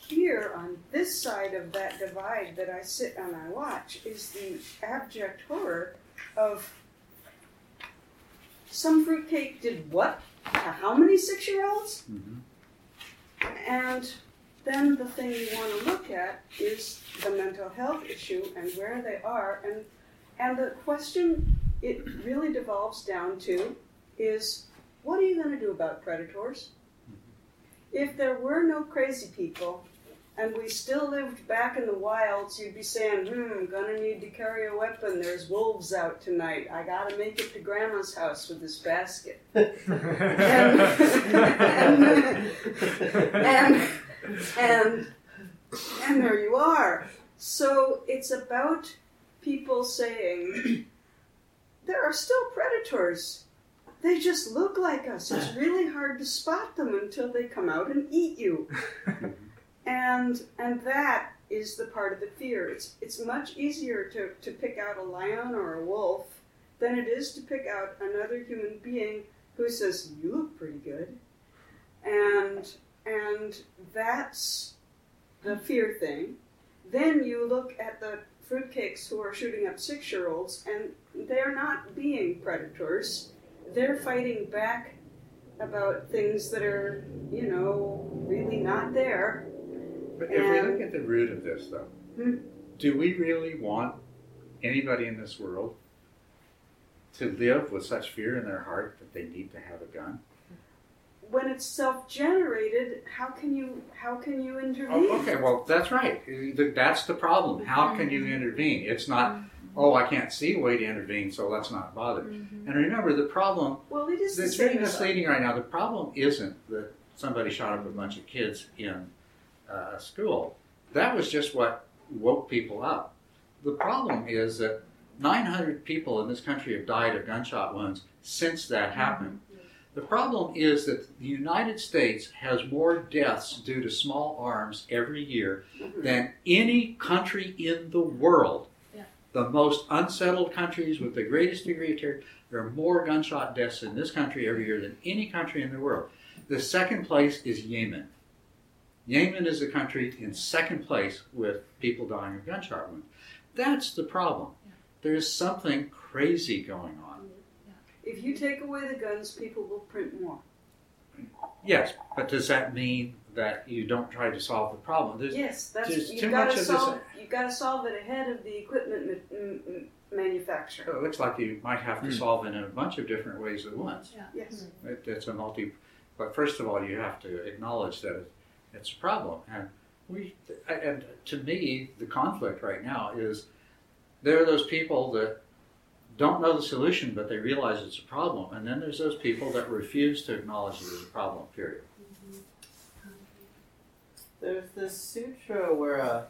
here on this side of that divide that I sit and I watch is the abject horror of some fruitcake did what to how many six year olds? Mhm. And then the thing you want to look at is the mental health issue and where they are. And, and the question it really devolves down to is what are you going to do about predators? If there were no crazy people and we still lived back in the wilds, you'd be saying, hmm, gonna need to carry a weapon. There's wolves out tonight. I gotta make it to grandma's house with this basket. and, and, and and there you are. So it's about people saying there are still predators. They just look like us. It's really hard to spot them until they come out and eat you. and and that is the part of the fear. It's it's much easier to, to pick out a lion or a wolf than it is to pick out another human being who says, You look pretty good. And and that's the fear thing. Then you look at the fruitcakes who are shooting up six year olds, and they're not being predators. They're fighting back about things that are, you know, really not there. But if we look at the root of this, though, Hmm. do we really want anybody in this world to live with such fear in their heart that they need to have a gun? When it's self-generated, how can you how can you oh, intervene? Oh, okay, well, that's right. That's the problem. How can you mm-hmm. intervene? It's not, mm-hmm. oh, I can't see a way to intervene, so let's not bother. Mm-hmm. And remember, the problem Well, it is the It's very misleading right now. The problem isn't that somebody shot up a bunch of kids in uh, a school. That was just what woke people up. The problem is that 900 people in this country have died of gunshot wounds since that happened. The problem is that the United States has more deaths due to small arms every year than any country in the world. Yeah. The most unsettled countries with the greatest degree of terror, there are more gunshot deaths in this country every year than any country in the world. The second place is Yemen. Yemen is a country in second place with people dying of gunshot wounds. That's the problem. There's something crazy going on. If you take away the guns, people will print more. Yes, but does that mean that you don't try to solve the problem? There's, yes, that's there's you've too got much to of this- solve. You've got to solve it ahead of the equipment ma- m- m- manufacturer. So it looks like you might have to Hmm. solve it in a bunch of different ways at once. Yes. It, it's a multi, but first of all, you have to acknowledge that it, it's a problem. And we, and to me, the conflict right now is there are those people that don't know the solution, but they realize it's a problem, and then there's those people that refuse to acknowledge there's a problem. Period. There's this sutra where uh,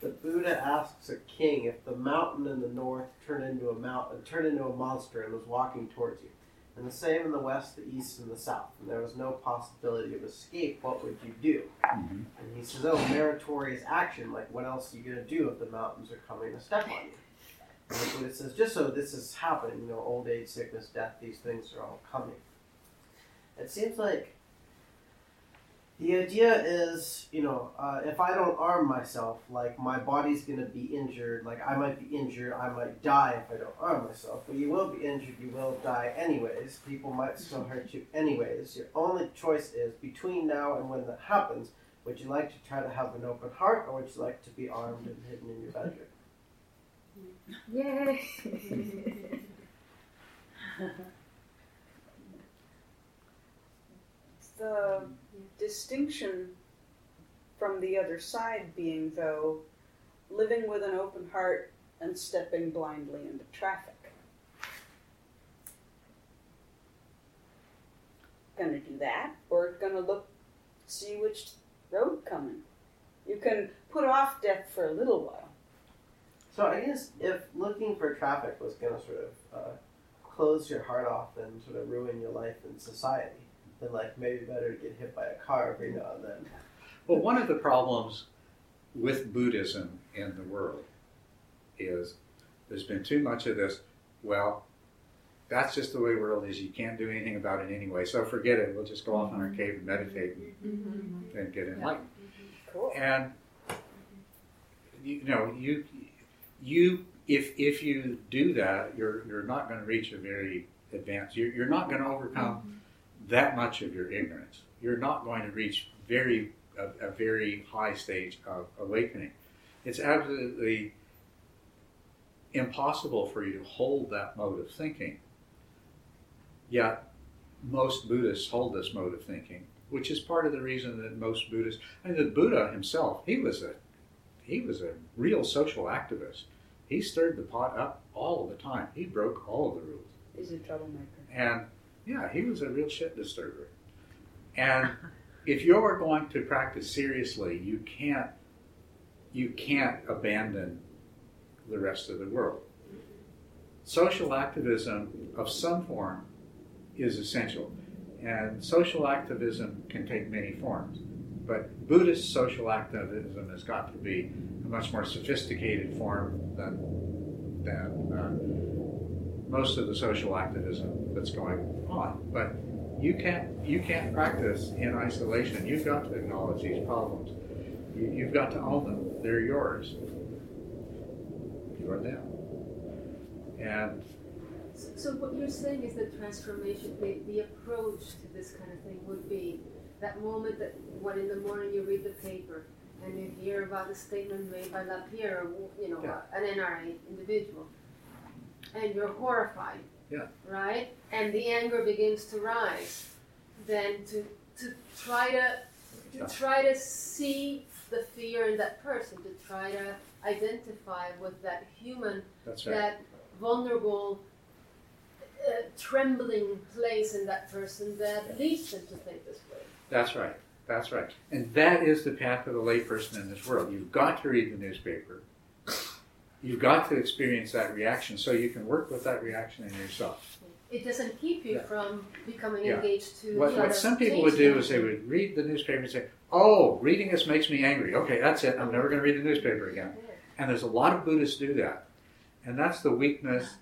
the Buddha asks a king if the mountain in the north turned into a mountain, turned into a monster and was walking towards you, and the same in the west, the east, and the south, and there was no possibility of escape. What would you do? Mhm. And he says, "Oh, meritorious action. Like, what else are you gonna do if the mountains are coming to step on you?" And the Buddha says, "Just so this is happening, you know, old age, sickness, death, these things are all coming." It seems like the idea is, you know, uh, if I don't arm myself, like my body's gonna be injured. Like I might be injured, I might die if I don't arm myself. But you will be injured, you will die anyways. People might still hurt you anyways. Your only choice is between now and when that happens. Would you like to try to have an open heart, or would you like to be armed and hidden in your bedroom? Yay! The distinction from the other side being, though, living with an open heart and stepping blindly into traffic. Gonna do that, or gonna look, see which road coming. You can put off death for a little while. So I guess if looking for traffic was to sort of uh, close your heart off and sort of ruin your life in society, then like maybe better to get hit by a car every now and then. Well, one of the problems with Buddhism in the world is there's been too much of this, well, that's just the way the world is. You can't do anything about it anyway, so forget it. We'll just go off in our cave and meditate and mm-hmm. get enlightened. Cool. And you know, you you if if you do that, you're you're not going to reach a very advanced. You're, you're not going to overcome mm-hmm. That much of your ignorance. You're not going to reach very a, a very high stage of awakening. It's absolutely impossible for you to hold that mode of thinking. Yet, most Buddhists hold this mode of thinking, which is part of the reason that most Buddhists. I mean, the Buddha himself, he was a he was a real social activist. He stirred the pot up all the time. He broke all of the rules. He's a troublemaker. And yeah, he was a real shit disturber. And if you're going to practice seriously, you can't you can't abandon the rest of the world. Social activism of some form is essential, and social activism can take many forms. But Buddhist social activism has got to be a much more sophisticated form than than uh, most of the social activism that's going on. But you can't you can't practice in isolation. You've got to acknowledge these problems. You, you've got to own them. They're yours. You're them. And So, so what you're saying is that transformation, the, the approach to this kind of thing would be that moment that when in the morning you read the paper and you hear about a statement made by LaPierre, you know, Yeah. an NRA individual, and you're horrified, Yeah. right? And the anger begins to rise. Then to to try to to try to see the fear in that person, to try to identify with that human that's right. that vulnerable, uh, trembling place in that person that leads them to think this way. That's right. That's right. And that is the path of the layperson in this world. You've got to read the newspaper. You've got to experience that reaction so you can work with that reaction in yourself. It doesn't keep you Yeah. from becoming Yeah. engaged to What, what some people would do is they would read the newspaper and say, Oh, reading this makes me angry. Okay, that's it. I'm never going to read the newspaper again. Yeah. And there's a lot of Buddhists do that. And that's the weakness,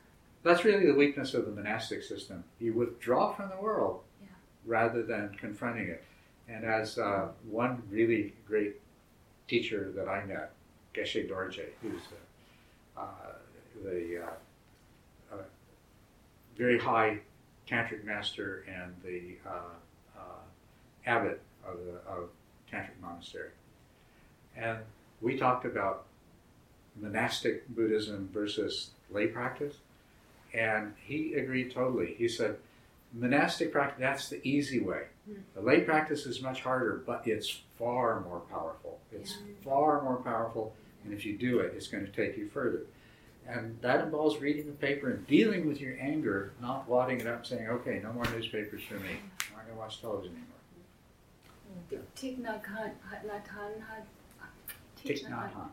that's really the weakness of the monastic system. You withdraw from the world rather than confronting it. And as uh, one really great teacher that I met, Geshe Dorje, who's uh, the uh, uh, very high tantric master and the uh, uh, abbot of the of tantric monastery, and we talked about monastic Buddhism versus lay practice, and he agreed totally. He said, monastic practice that's the easy way. The lay practice is much harder, but it's far more powerful. It's far more powerful, and if you do it, it's going to take you further. And that involves reading the paper and dealing with your anger, not wadding it up and saying, okay, no more newspapers for me. I'm not going to watch television anymore. Thich Nhat Hanh. Thich Nhat Hanh.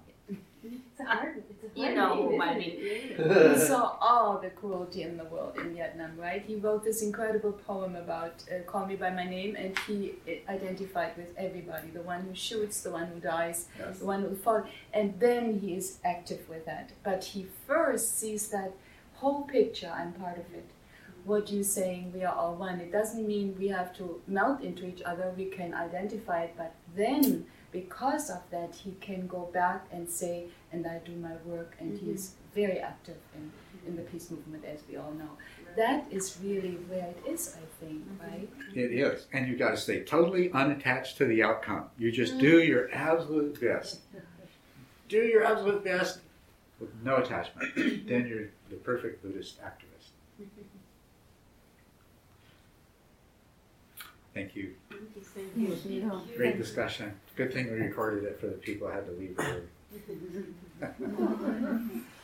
It's a hard, it's a hard You know name, who I mean. he saw all the cruelty in the world in Vietnam, right? He wrote this incredible poem about uh, Call Me By My Name, and he uh, identified with everybody the one who shoots, the one who dies, Yes. the one who falls, and then he is active with that. But he first sees that whole picture, I'm part of it. What you're saying, we are all one. It doesn't mean we have to melt into each other, we can identify it, but then because of that, he can go back and say, and I do my work, and he's mm-hmm. very active in, in the peace movement, as we all know. That is really where it is, I think, mm-hmm. right? It is. And you've got to stay totally unattached to the outcome. You just do mm-hmm. your absolute best. Do your absolute best with no attachment. then you're the perfect Buddhist activist. Thank you. Thank you. Great discussion. Good thing we recorded it for the people who had to leave early.